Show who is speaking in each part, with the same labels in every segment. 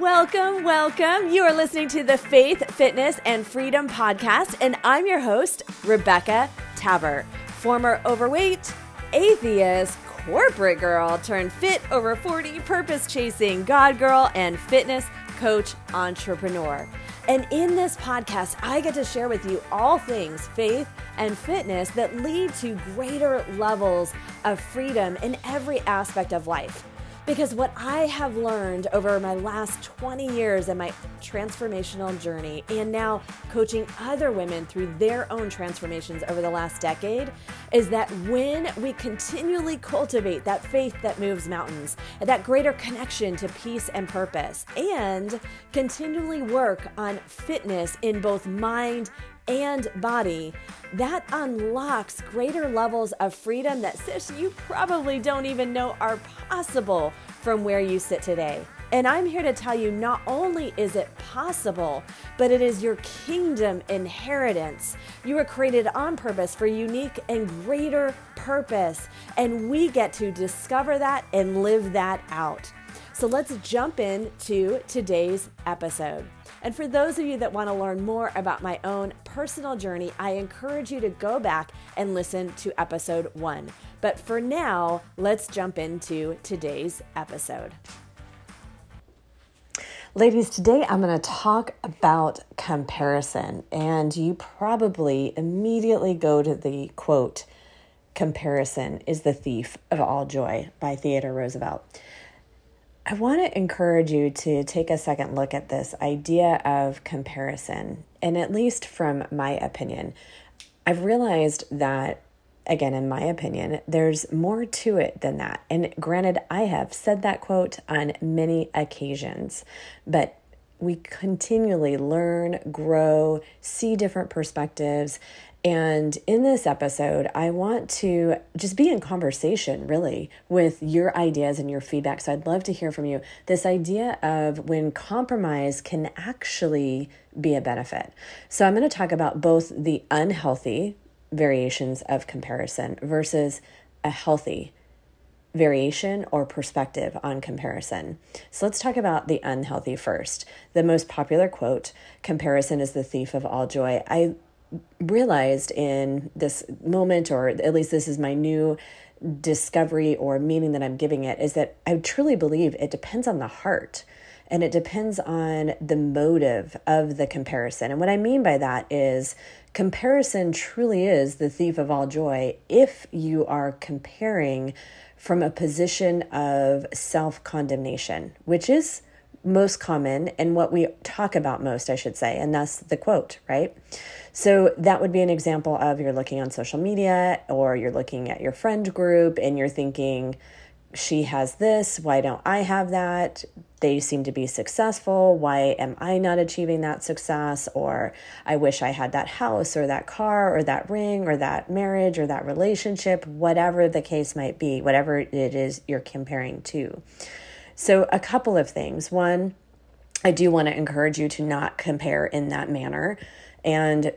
Speaker 1: Welcome, welcome. You are listening to the Faith, Fitness, and Freedom podcast, and I'm your host, Rebecca Tabert, former overweight, atheist, corporate girl turned fit over 40, purpose chasing God girl, and fitness coach entrepreneur. And in this podcast, I get to share with you all things faith and fitness that lead to greater levels of freedom in every aspect of life. Because what I have learned over my last 20 years in my transformational journey, and now coaching other women through their own transformations over the last decade, is that when we continually cultivate that faith that moves mountains, that greater connection to peace and purpose, and continually work on fitness in both mind and body, that unlocks greater levels of freedom that, sis, you probably don't even know are possible from where you sit today. And I'm here to tell you not only is it possible, but it is your kingdom inheritance. You were created on purpose for unique and greater purpose. And we get to discover that and live that out. So let's jump into today's episode. And for those of you that want to learn more about my own personal journey, I encourage you to go back and listen to episode one. But for now, let's jump into today's episode. Ladies, today I'm going to talk about comparison. And you probably immediately go to the quote, Comparison is the thief of all joy by Theodore Roosevelt. I want to encourage you to take a second look at this idea of comparison. And at least from my opinion, I've realized that, again, in my opinion, there's more to it than that. And granted, I have said that quote on many occasions, but we continually learn, grow, see different perspectives, and in this episode, I want to just be in conversation really with your ideas and your feedback. So I'd love to hear from you. This idea of when compromise can actually be a benefit. So I'm going to talk about both the unhealthy variations of comparison versus a healthy variation or perspective on comparison. So let's talk about the unhealthy first. The most popular quote comparison is the thief of all joy. I realized in this moment, or at least this is my new discovery or meaning that I'm giving it, is that I truly believe it depends on the heart and it depends on the motive of the comparison. And what I mean by that is comparison truly is the thief of all joy if you are comparing from a position of self condemnation, which is most common and what we talk about most, I should say, and that's the quote, right? So that would be an example of you're looking on social media or you're looking at your friend group and you're thinking, she has this, why don't I have that? They seem to be successful. Why am I not achieving that success? Or I wish I had that house or that car or that ring or that marriage or that relationship, whatever the case might be, whatever it is you're comparing to. So, a couple of things. One, I do want to encourage you to not compare in that manner. And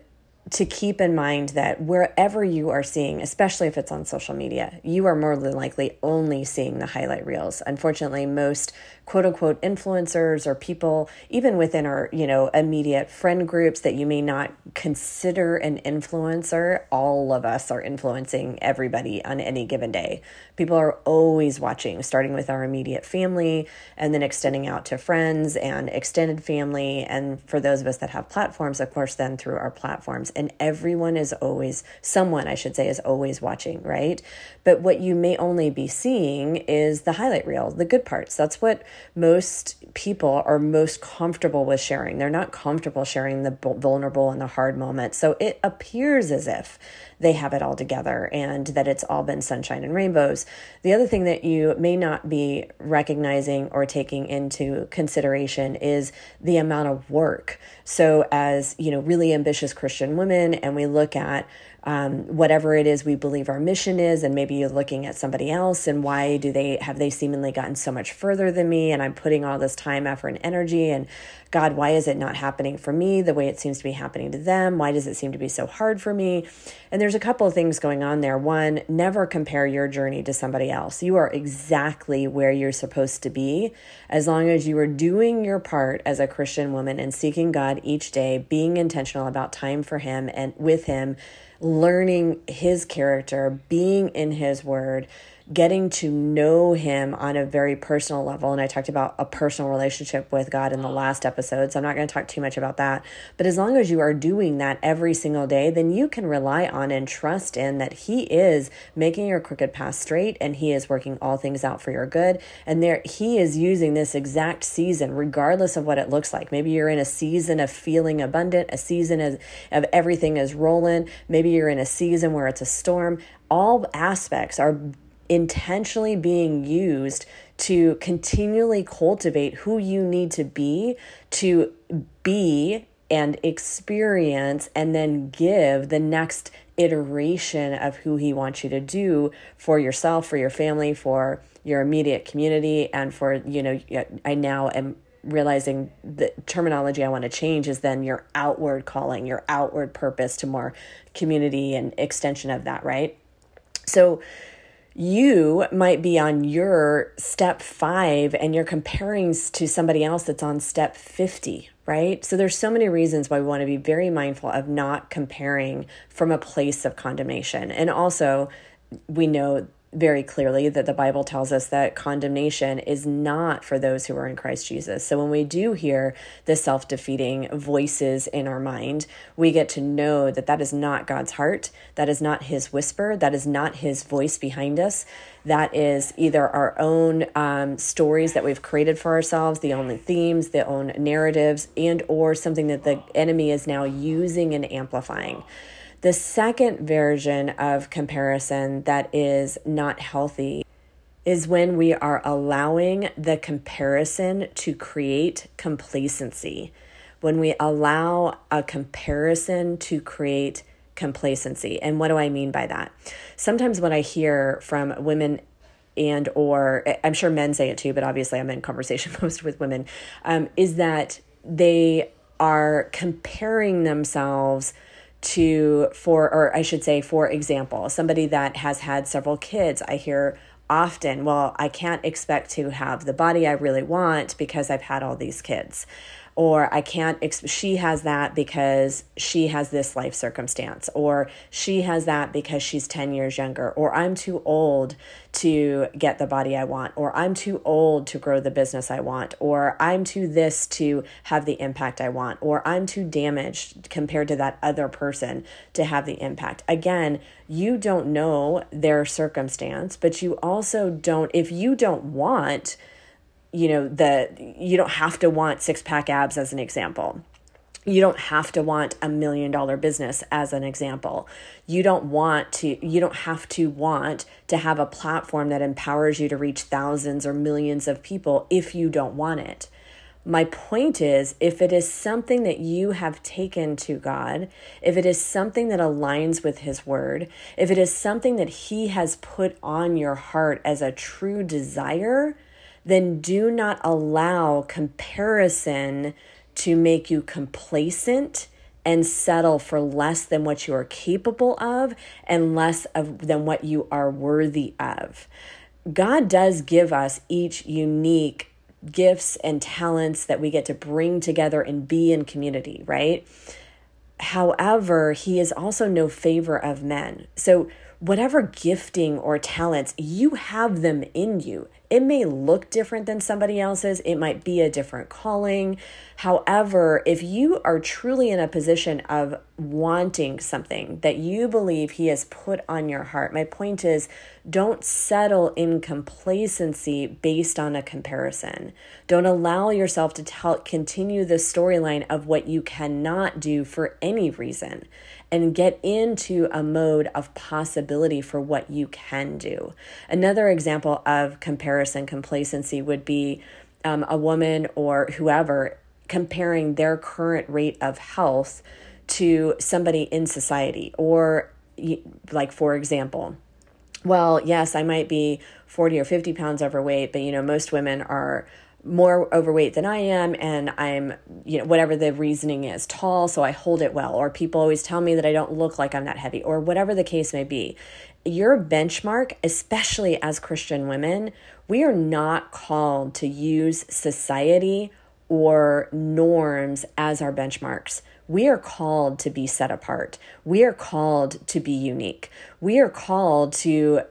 Speaker 1: to keep in mind that wherever you are seeing, especially if it's on social media, you are more than likely only seeing the highlight reels. Unfortunately, most quote unquote influencers or people even within our you know immediate friend groups that you may not consider an influencer all of us are influencing everybody on any given day people are always watching starting with our immediate family and then extending out to friends and extended family and for those of us that have platforms of course then through our platforms and everyone is always someone i should say is always watching right but what you may only be seeing is the highlight reel the good parts that's what most people are most comfortable with sharing. They're not comfortable sharing the vulnerable and the hard moments. So it appears as if they have it all together and that it's all been sunshine and rainbows. The other thing that you may not be recognizing or taking into consideration is the amount of work. So as, you know, really ambitious Christian women and we look at um, whatever it is we believe our mission is and maybe you're looking at somebody else and why do they have they seemingly gotten so much further than me and i'm putting all this time effort and energy and god why is it not happening for me the way it seems to be happening to them? Why does it seem to be so hard for me? And there's a couple of things going on there. One never compare your journey to somebody else. You are exactly where you're supposed to be as long as you are doing your part as a christian woman and seeking god each day being intentional about time for him and with him learning his character, being in his word, getting to know him on a very personal level. And I talked about a personal relationship with God in the last episode, so I'm not going to talk too much about that. But as long as you are doing that every single day, then you can rely on and trust in that he is making your crooked path straight and he is working all things out for your good. And there he is using this exact season, regardless of what it looks like. Maybe you're in a season of feeling abundant, a season of, of everything is rolling. Maybe you're in a season where it's a storm. All aspects are intentionally being used to continually cultivate who you need to be to be and experience and then give the next iteration of who he wants you to do for yourself for your family for your immediate community and for you know i now am realizing the terminology i want to change is then your outward calling your outward purpose to more community and extension of that right? So you might be on your step five and you're comparing to somebody else that's on step 50 right? So there's so many reasons why we want to be very mindful of not comparing from a place of condemnation. And also we know very clearly that the Bible tells us that condemnation is not for those who are in Christ Jesus. So when we do hear the self defeating voices in our mind, we get to know that that is not God's heart. That is not his whisper. That is not his voice behind us. That is either our own um, stories that we've created for ourselves, the only themes, the own narratives, and or something that the enemy is now using and amplifying. The second version of comparison that is not healthy is when we are allowing the comparison to create complacency. When we allow a comparison to create complacency. And what do I mean by that? Sometimes what I hear from women and or I'm sure men say it too, but obviously I'm in conversation most with women, um, is that they are comparing themselves to for or I should say for example somebody that has had several kids I hear often well I can't expect to have the body I really want because I've had all these kids or I can't, she has that because she has this life circumstance, or she has that because she's 10 years younger, or I'm too old to get the body I want, or I'm too old to grow the business I want, or I'm too this to have the impact I want, or I'm too damaged compared to that other person to have the impact. Again, you don't know their circumstance, but you also don't, if you don't want, you know the you don't have to want six pack abs as an example. You don't have to want a million dollar business as an example. You don't want to you don't have to want to have a platform that empowers you to reach thousands or millions of people if you don't want it. My point is if it is something that you have taken to God, if it is something that aligns with His Word, if it is something that He has put on your heart as a true desire, then do not allow comparison to make you complacent and settle for less than what you are capable of and less of than what you are worthy of. God does give us each unique gifts and talents that we get to bring together and be in community, right? However, he is also no favor of men. So whatever gifting or talents you have them in you it may look different than somebody else's, it might be a different calling. However, if you are truly in a position of wanting something that you believe He has put on your heart, my point is don't settle in complacency based on a comparison. Don't allow yourself to tell, continue the storyline of what you cannot do for any reason and get into a mode of possibility for what you can do. Another example of comparison complacency would be um, a woman or whoever comparing their current rate of health to somebody in society or like for example well yes i might be 40 or 50 pounds overweight but you know most women are more overweight than I am and I'm, you know, whatever the reasoning is, tall, so I hold it well, or people always tell me that I don't look like I'm that heavy, or whatever the case may be. Your benchmark, especially as Christian women, we are not called to use society or norms as our benchmarks. We are called to be set apart. We are called to be unique. We are called to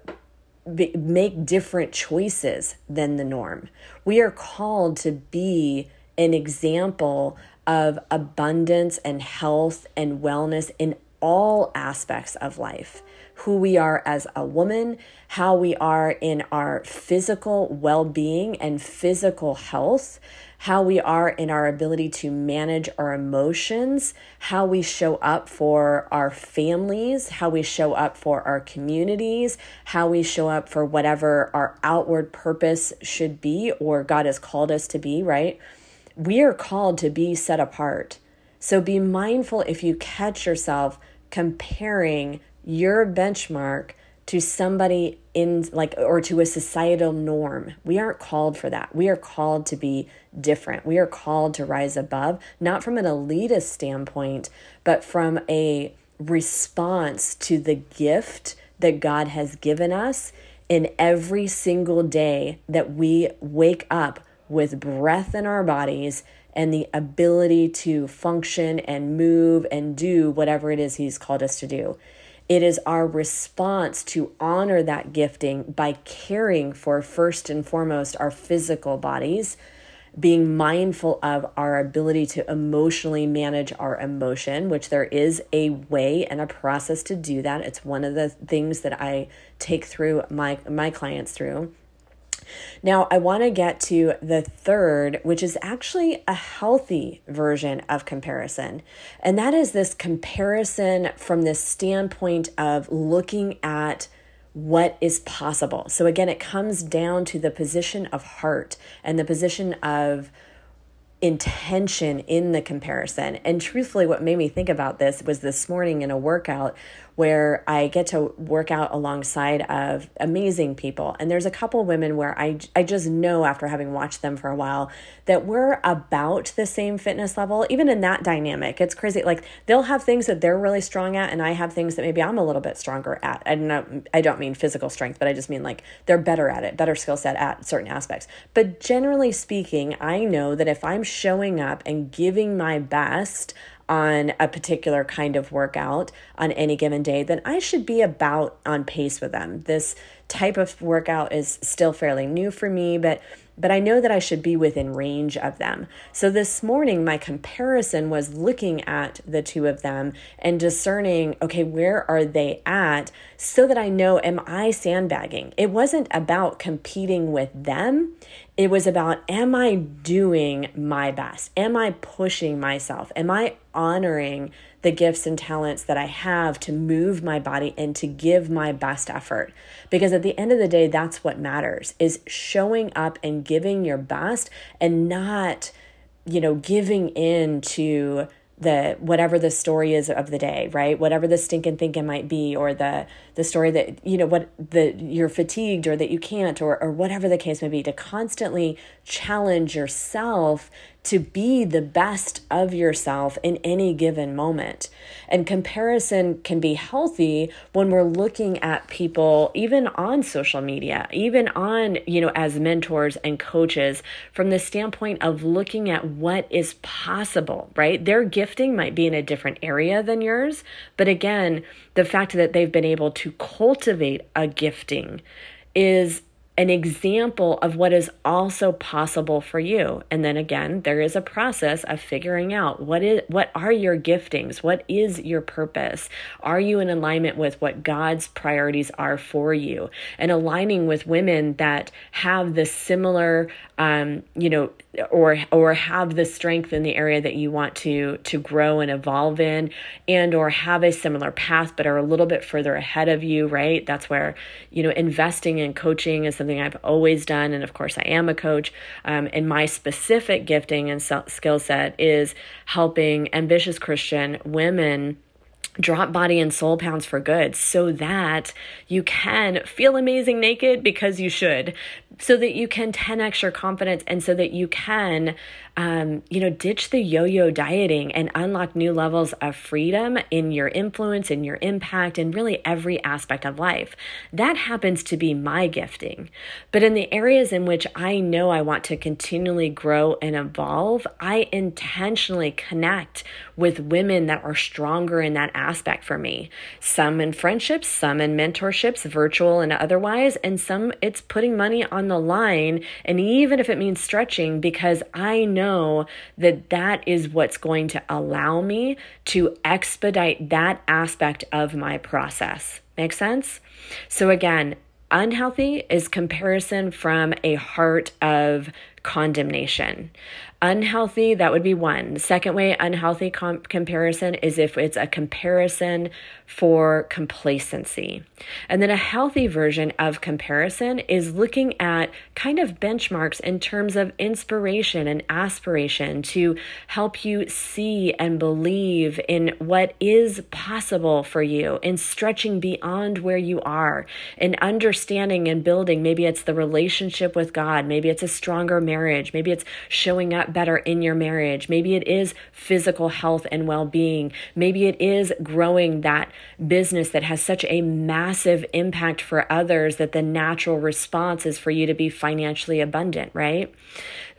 Speaker 1: make different choices than the norm. We are called to be an example of abundance and health and wellness in all aspects of life who we are as a woman, how we are in our physical well being and physical health, how we are in our ability to manage our emotions, how we show up for our families, how we show up for our communities, how we show up for whatever our outward purpose should be or God has called us to be, right? We are called to be set apart. So be mindful if you catch yourself comparing your benchmark to somebody in like or to a societal norm. We aren't called for that. We are called to be different. We are called to rise above, not from an elitist standpoint, but from a response to the gift that God has given us in every single day that we wake up with breath in our bodies and the ability to function and move and do whatever it is He's called us to do. It is our response to honor that gifting by caring for, first and foremost, our physical bodies, being mindful of our ability to emotionally manage our emotion, which there is a way and a process to do that. It's one of the things that I take through my, my clients through. Now, I want to get to the third, which is actually a healthy version of comparison. And that is this comparison from the standpoint of looking at what is possible. So, again, it comes down to the position of heart and the position of intention in the comparison. And truthfully, what made me think about this was this morning in a workout where I get to work out alongside of amazing people. And there's a couple women where I, I just know after having watched them for a while that we're about the same fitness level, even in that dynamic. It's crazy. Like they'll have things that they're really strong at, and I have things that maybe I'm a little bit stronger at. I don't, I don't mean physical strength, but I just mean like they're better at it, better skill set at certain aspects. But generally speaking, I know that if I'm showing up and giving my best, on a particular kind of workout on any given day, then I should be about on pace with them. This type of workout is still fairly new for me, but but I know that I should be within range of them. So this morning, my comparison was looking at the two of them and discerning, okay, where are they at so that I know, am I sandbagging? It wasn't about competing with them. It was about, am I doing my best? Am I pushing myself? Am I honoring the gifts and talents that I have to move my body and to give my best effort. Because at the end of the day, that's what matters is showing up and giving your best and not, you know, giving in to the whatever the story is of the day right whatever the stinking thinking might be or the the story that you know what the you're fatigued or that you can't or or whatever the case may be to constantly challenge yourself to be the best of yourself in any given moment. And comparison can be healthy when we're looking at people, even on social media, even on, you know, as mentors and coaches, from the standpoint of looking at what is possible, right? Their gifting might be in a different area than yours. But again, the fact that they've been able to cultivate a gifting is an example of what is also possible for you. And then again, there is a process of figuring out what is what are your giftings? What is your purpose? Are you in alignment with what God's priorities are for you? And aligning with women that have the similar um, you know, or or have the strength in the area that you want to to grow and evolve in, and or have a similar path but are a little bit further ahead of you. Right? That's where you know investing in coaching is something I've always done, and of course I am a coach. Um, and my specific gifting and skill set is helping ambitious Christian women drop body and soul pounds for good so that you can feel amazing naked because you should. So that you can 10x your confidence and so that you can um, you know ditch the yo-yo dieting and unlock new levels of freedom in your influence in your impact and really every aspect of life. That happens to be my gifting. But in the areas in which i know i want to continually grow and evolve i intentionally connect with women that are stronger in that aspect for me some in friendships some in mentorships virtual and otherwise and some it's putting money on the line. And even if it means stretching, because I know that that is what's going to allow me to expedite that aspect of my process. Make sense? So, again, unhealthy is comparison from a heart of condemnation. Unhealthy, that would be one. Second way, unhealthy com- comparison is if it's a comparison for complacency. And then a healthy version of comparison is looking at kind of benchmarks in terms of inspiration and aspiration to help you see and believe in what is possible for you, in stretching beyond where you are, in understanding and building. Maybe it's the relationship with God, maybe it's a stronger marriage, maybe it's showing up better in your marriage. Maybe it is physical health and well being. Maybe it is growing that business that has such a massive impact for others that the natural response is for you to be financially abundant, right?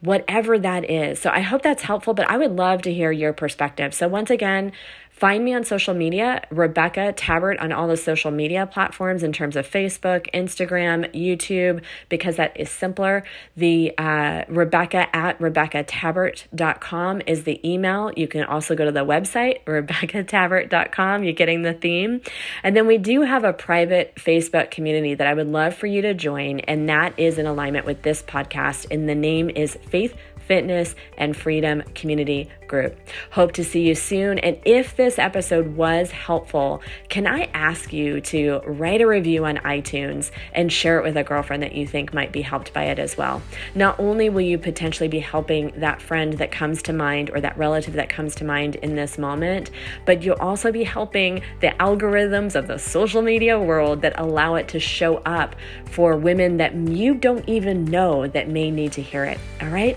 Speaker 1: Whatever that is. So I hope that's helpful, but I would love to hear your perspective. So once again, Find me on social media, Rebecca Tabert on all the social media platforms in terms of Facebook, Instagram, YouTube, because that is simpler. The uh, Rebecca at RebeccaTabert.com is the email. You can also go to the website, RebeccaTabert.com. You're getting the theme. And then we do have a private Facebook community that I would love for you to join, and that is in alignment with this podcast. And the name is Faith Fitness, and Freedom Community Group. Hope to see you soon. And if this episode was helpful, can I ask you to write a review on iTunes and share it with a girlfriend that you think might be helped by it as well? Not only will you potentially be helping that friend that comes to mind or that relative that comes to mind in this moment, but you'll also be helping the algorithms of the social media world that allow it to show up for women that you don't even know that may need to hear it. All right?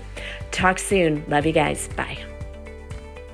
Speaker 1: Talk soon. Love you guys. Bye.